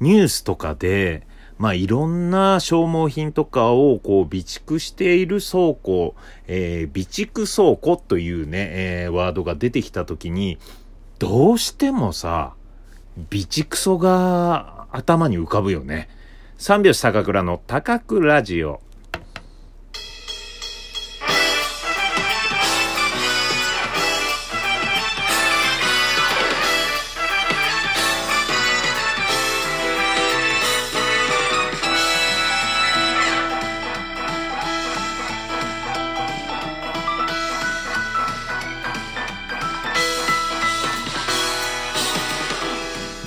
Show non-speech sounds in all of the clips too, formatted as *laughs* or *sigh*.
ニュースとかで、まあ、いろんな消耗品とかをこう備蓄している倉庫、えー、備蓄倉庫というね、えー、ワードが出てきたときに、どうしてもさ、備蓄層が頭に浮かぶよね。三拍子高倉の高倉ジオ。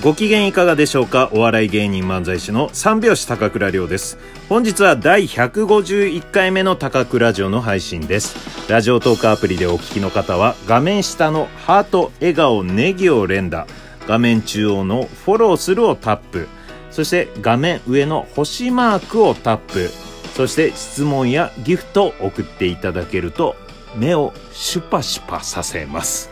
ご機嫌いかがでしょうか？お笑い芸人漫才師の三拍子高倉涼です。本日は第151回目の高倉ラジオの配信です。ラジオトークアプリでお聞きの方は画面下のハート笑顔ネギを連打。画面中央のフォローするをタップ。そして画面上の星マークをタップ。そして質問やギフトを送っていただけると目をシュパシュパさせます。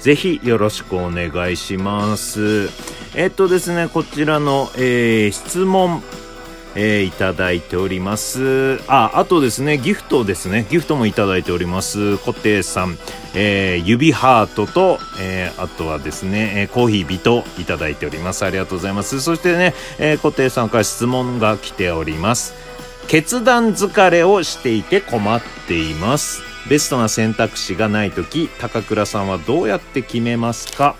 ぜひよろしくお願いします。えっとですね、こちらの、えー、質問、えー、いただいております。あ、あとですね、ギフトですね。ギフトもいただいております。固定さん、えー、指ハートと、えー、あとはですね、え、コーヒービトいただいております。ありがとうございます。そしてね、えー、固定さんから質問が来ております。決断疲れをしていて困っています。ベストな選択肢がない時高倉さんはどうやって決めますか？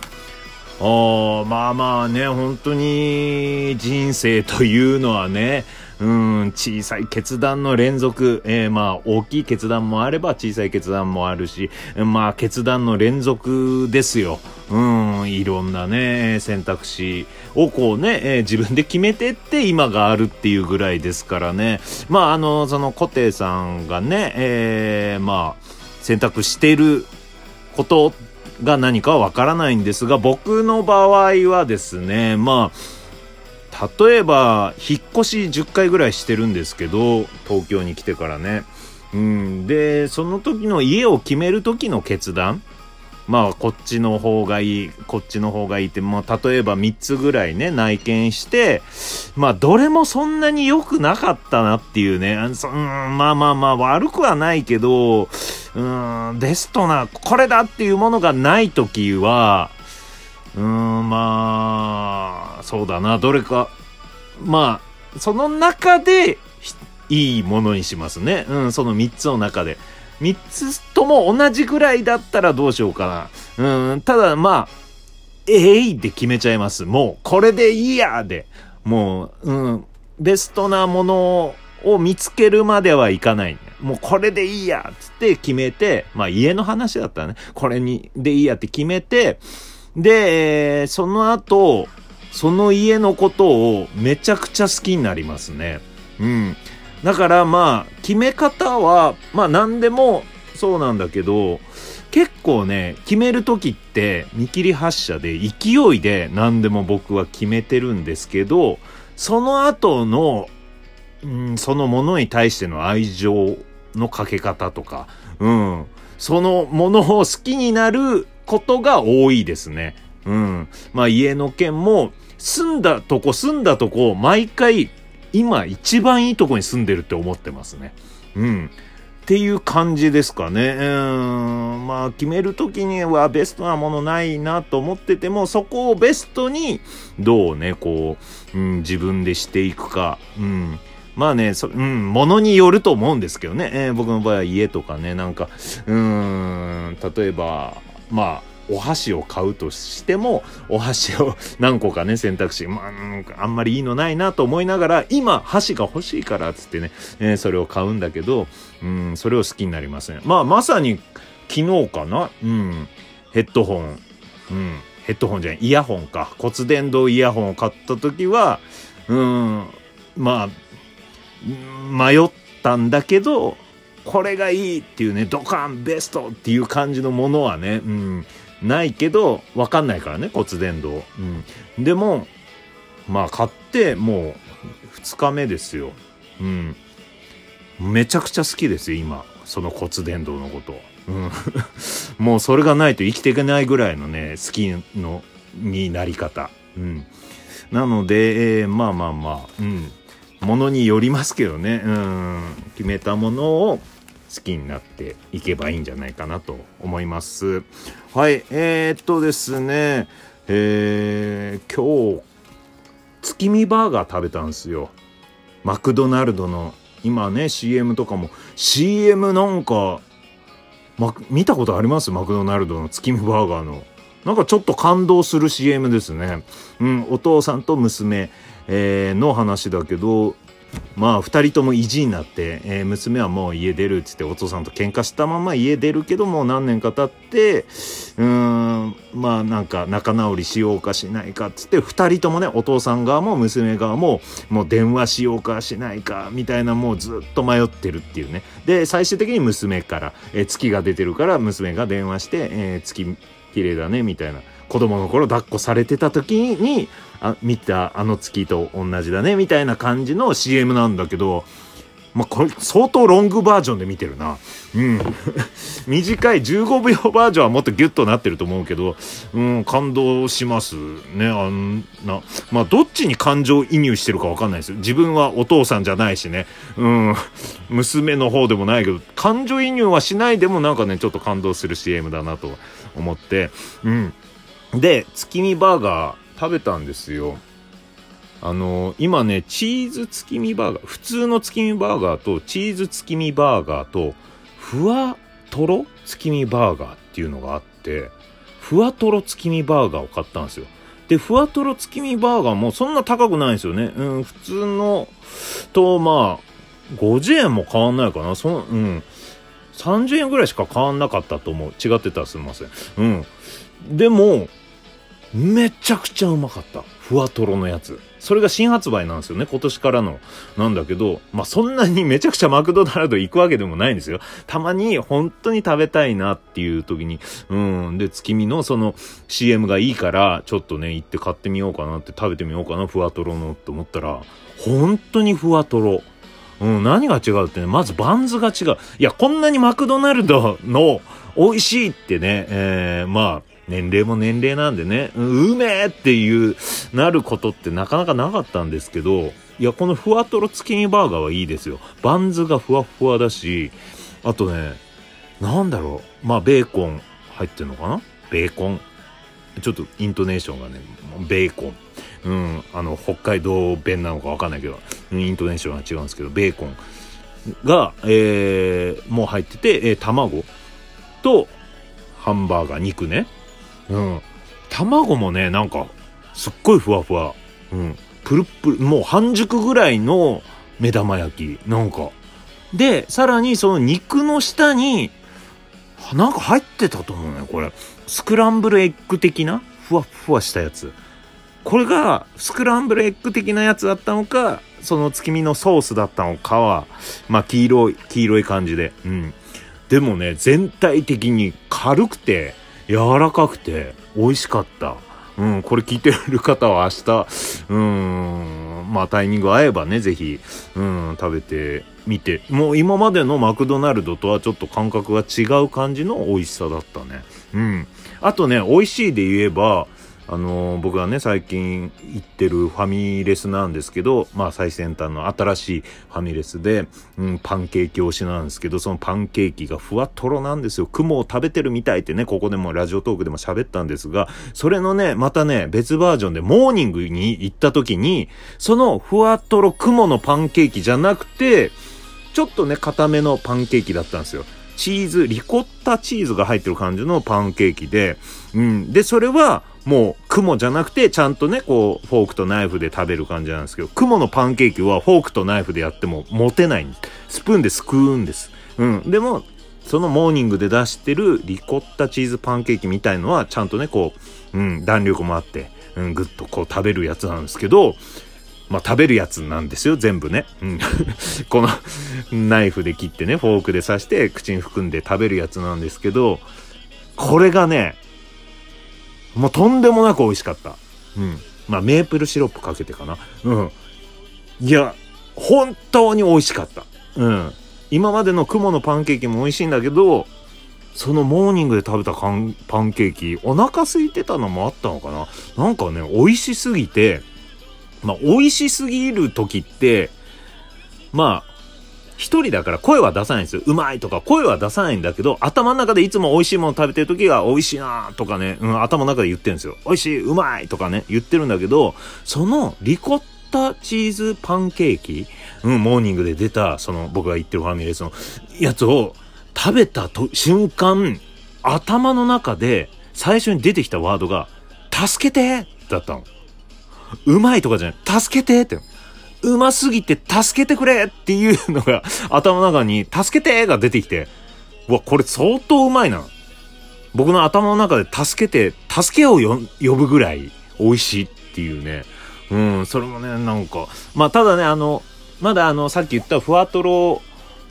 あまあまあね本当に人生というのはねうん小さい決断の連続、えー、まあ大きい決断もあれば小さい決断もあるしまあ決断の連続ですよ。うんいろんなね選択肢をこうね、えー、自分で決めてって今があるっていうぐらいですからね。まああのその固定さんがね、えー、まあ選択してることが何かわからないんですが、僕の場合はですね、まあ、例えば、引っ越し10回ぐらいしてるんですけど、東京に来てからね。うん、で、その時の家を決める時の決断まあこっちの方がいいこっちの方がいいって、まあ、例えば3つぐらいね内見してまあどれもそんなに良くなかったなっていうねそうんまあまあまあ悪くはないけどうんベストなこれだっていうものがない時はうんまあそうだなどれかまあその中でいいものにしますねうんその3つの中で。3つとも同じぐらいだったらどうしようかな。うん、ただまあ、えい、って決めちゃいます。もう、これでいいやで。もう、うん、ベストなものを見つけるまではいかない。もうこれでいいやつって決めて、まあ家の話だったらね、これに、でいいやって決めて、で、その後、その家のことをめちゃくちゃ好きになりますね。うん。だからまあ、決め方は、まあ何でもそうなんだけど、結構ね、決める時って見切り発車で勢いで何でも僕は決めてるんですけど、その後の、うん、そのものに対しての愛情のかけ方とか、うん、そのものを好きになることが多いですね。うん。まあ家の件も、住んだとこ住んだとこ、毎回今一番いいとこに住んでるって思ってますね。うん。っていう感じですかね。うん。まあ、決めるときにはベストなものないなと思ってても、そこをベストにどうね、こう、うん、自分でしていくか。うん。まあね、そ、うん、ものによると思うんですけどね。えー、僕の場合は家とかね、なんか、うん、例えば、まあ、お箸を買うとしても、お箸を *laughs* 何個かね、選択肢、まあ、あんまりいいのないなと思いながら、今、箸が欲しいから、つってね、えー、それを買うんだけど、うん、それを好きになりますね。まあ、まさに、昨日かな？うん、ヘッドホン、うん、ヘッドホンじゃない、イヤホンか。骨伝導イヤホンを買った時は、うん、まあ、迷ったんだけど、これがいいっていうね、ドカンベストっていう感じのものはね、うん、ないけど、わかんないからね、骨伝導。うん。でも、まあ、買って、もう、2日目ですよ。うん。めちゃくちゃ好きですよ、今。その骨伝導のこと。うん。*laughs* もうそれがないと生きていけないぐらいのね、好きの、になり方。うん。なので、えー、まあまあまあ、うん。ものによりますけどね、うん。決めたものを好きになっていけばいいんじゃないかなと思います。はい、えー、っとですね、えー、今日、月見バーガー食べたんですよ。マクドナルドの、今ね、CM とかも、CM なんか、ま、見たことあります？マクドナルドの月見バーガーの。なんかちょっと感動する CM ですね。うん、お父さんと娘、えー、の話だけど、まあ2人とも意地になって、えー、娘はもう家出るっつってお父さんと喧嘩したまま家出るけども何年か経ってうんまあなんか仲直りしようかしないかっつって2人ともねお父さん側も娘側ももう電話しようかしないかみたいなもうずっと迷ってるっていうね。で最終的に娘から、えー、月が出てるから娘が電話して、えー、月綺麗だねみたいな。子供の頃抱っこされてた時にあ見たあの月と同じだねみたいな感じの CM なんだけどまあ、これ相当ロングバージョンで見てるな。うん。*laughs* 短い15秒バージョンはもっとギュッとなってると思うけど、うん、感動しますね。あんな、まあ、どっちに感情移入してるかわかんないですよ。自分はお父さんじゃないしね。うん。娘の方でもないけど、感情移入はしないでもなんかね、ちょっと感動する CM だなと思って、うん。で、月見バーガー食べたんですよ。あのー、今ね、チーズ月見バーガー、普通の月見バーガーとチーズ月見バーガーと、ふわとろ月見バーガーっていうのがあって、ふわとろ月見バーガーを買ったんですよ。で、ふわとろ月見バーガーもそんな高くないんですよね。うん、普通のと、まあ、50円も変わんないかな。その、うん。30円ぐらいしか変わんなかったと思う。違ってたらすみません。うん。でも、めちゃくちゃうまかった。ふわとろのやつ。それが新発売なんですよね。今年からの。なんだけど、まあ、そんなに *laughs* めちゃくちゃマクドナルド行くわけでもないんですよ。たまに本当に食べたいなっていう時に、うん。で、月見のその CM がいいから、ちょっとね、行って買ってみようかなって食べてみようかな、ふわとろのって思ったら、本当にふわとろ。うん、何が違うってね、まずバンズが違う。いや、こんなにマクドナルドの美味しいってね、えー、まあ、年齢も年齢なんでね、うめえっていうなることってなかなかなかったんですけど、いや、このふわとろ月見バーガーはいいですよ。バンズがふわふわだし、あとね、なんだろう。まあ、ベーコン入ってんのかな？ベーコン。ちょっとイントネーションがね、ベーコン。うん、あの、北海道弁なのかわかんないけど、イントネーションが違うんですけど、ベーコンが、えー、もう入ってて、えー、卵と、ハンバーガー、肉ね。うん。卵もね、なんか、すっごいふわふわ。うん。プルプル、もう半熟ぐらいの目玉焼き。なんか。で、さらにその肉の下に、なんか入ってたと思うね、これ。スクランブルエッグ的なふわふわしたやつ。これがスクランブルエッグ的なやつだったのか、その月見のソースだったのかは、まあ黄色い、黄色い感じで。うん。でもね、全体的に軽くて、柔らかくて美味しかった。うん、これ聞いてる方は明日、うん、まあタイミング合えばね、ぜひ、うん、食べてみて。もう今までのマクドナルドとはちょっと感覚が違う感じの美味しさだったね。うん。あとね、美味しいで言えば、あの、僕がね、最近行ってるファミレスなんですけど、まあ最先端の新しいファミレスで、うん、パンケーキ推しなんですけど、そのパンケーキがふわとろなんですよ。雲を食べてるみたいってね、ここでもラジオトークでも喋ったんですが、それのね、またね、別バージョンでモーニングに行った時に、そのふわとろ雲のパンケーキじゃなくて、ちょっとね、固めのパンケーキだったんですよ。チーズ、リコッタチーズが入ってる感じのパンケーキで、うん。で、それは、もう雲じゃなくてちゃんとねこうフォークとナイフで食べる感じなんですけど雲のパンケーキはフォークとナイフでやっても持てないんですスプーンですくうんですうんでもそのモーニングで出してるリコッタチーズパンケーキみたいのはちゃんとねこう、うん、弾力もあって、うん、ぐっとこう食べるやつなんですけどまあ食べるやつなんですよ、全部ね。うん。*laughs* このナイフで切ってね、フォークで刺して口に含んで食べるやつなんですけど、これがね、もうとんでもなく美味しかった。うん。まあ、メープルシロップかけてかな。うん。いや、本当に美味しかった。うん。今までの雲のパンケーキも美味しいんだけど、そのモーニングで食べたパンケーキ、お腹空いてたのもあったのかななんかね、美味しすぎて、まあ、美味しすぎる時って、まあ、一人だから声は出さないんですよ。うまいとか声は出さないんだけど、頭の中でいつも美味しいもの食べてる時は美味しいなとかね、うん、頭の中で言ってるんですよ。美味しい、うまいとかね、言ってるんだけど、そのリコッタチーズパンケーキ、うん、モーニングで出た、その僕が言ってるファミレスのやつを食べたと瞬間、頭の中で最初に出てきたワードが、助けてだったの。うまいとかじゃない、助けてって。うますぎて助けてくれっていうのが頭の中に、助けてが出てきて、うわ、これ相当うまいな。僕の頭の中で助けて、助けを呼ぶぐらい美味しいっていうね。うん、それもね、なんか、まあ、ただね、あの、まだあの、さっき言ったふわとろ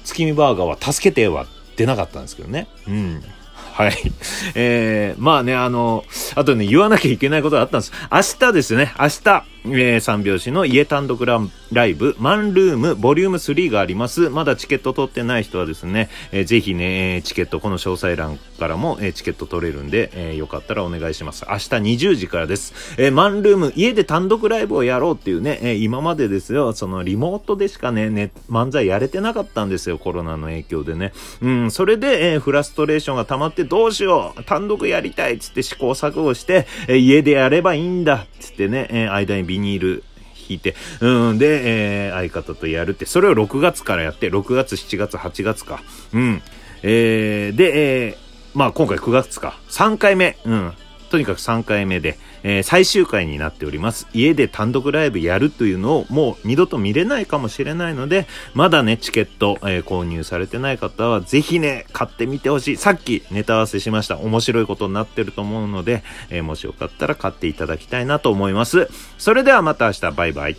月見バーガーは助けては出なかったんですけどね。うん。はい。えー、まあね、あの、あとね、言わなきゃいけないことがあったんです。明日ですね、明日、えー、三拍子の家単独ラライブ、マンルーム、ボリューム3があります。まだチケット取ってない人はですね、えー、ぜひね、チケット、この詳細欄からも、えー、チケット取れるんで、えー、よかったらお願いします。明日20時からです。えー、マンルーム、家で単独ライブをやろうっていうね、えー、今までですよ、そのリモートでしかね、ね、漫才やれてなかったんですよ、コロナの影響でね。うん、それで、えー、フラストレーションが溜まってどうしよう、単独やりたいっつって試行錯誤して、えー、家でやればいいんだっつってね、えー、間にビニール引いて、うん、で、えー、相方とやるって、それを6月からやって、6月、7月、8月か。うん。えー、で、えー、まあ今回9月か。3回目。うん。とにかく3回目で、えー、最終回になっております。家で単独ライブやるというのをもう二度と見れないかもしれないので、まだね、チケット、えー、購入されてない方はぜひね、買ってみてほしい。さっきネタ合わせしました。面白いことになってると思うので、えー、もしよかったら買っていただきたいなと思います。それではまた明日、バイバイ。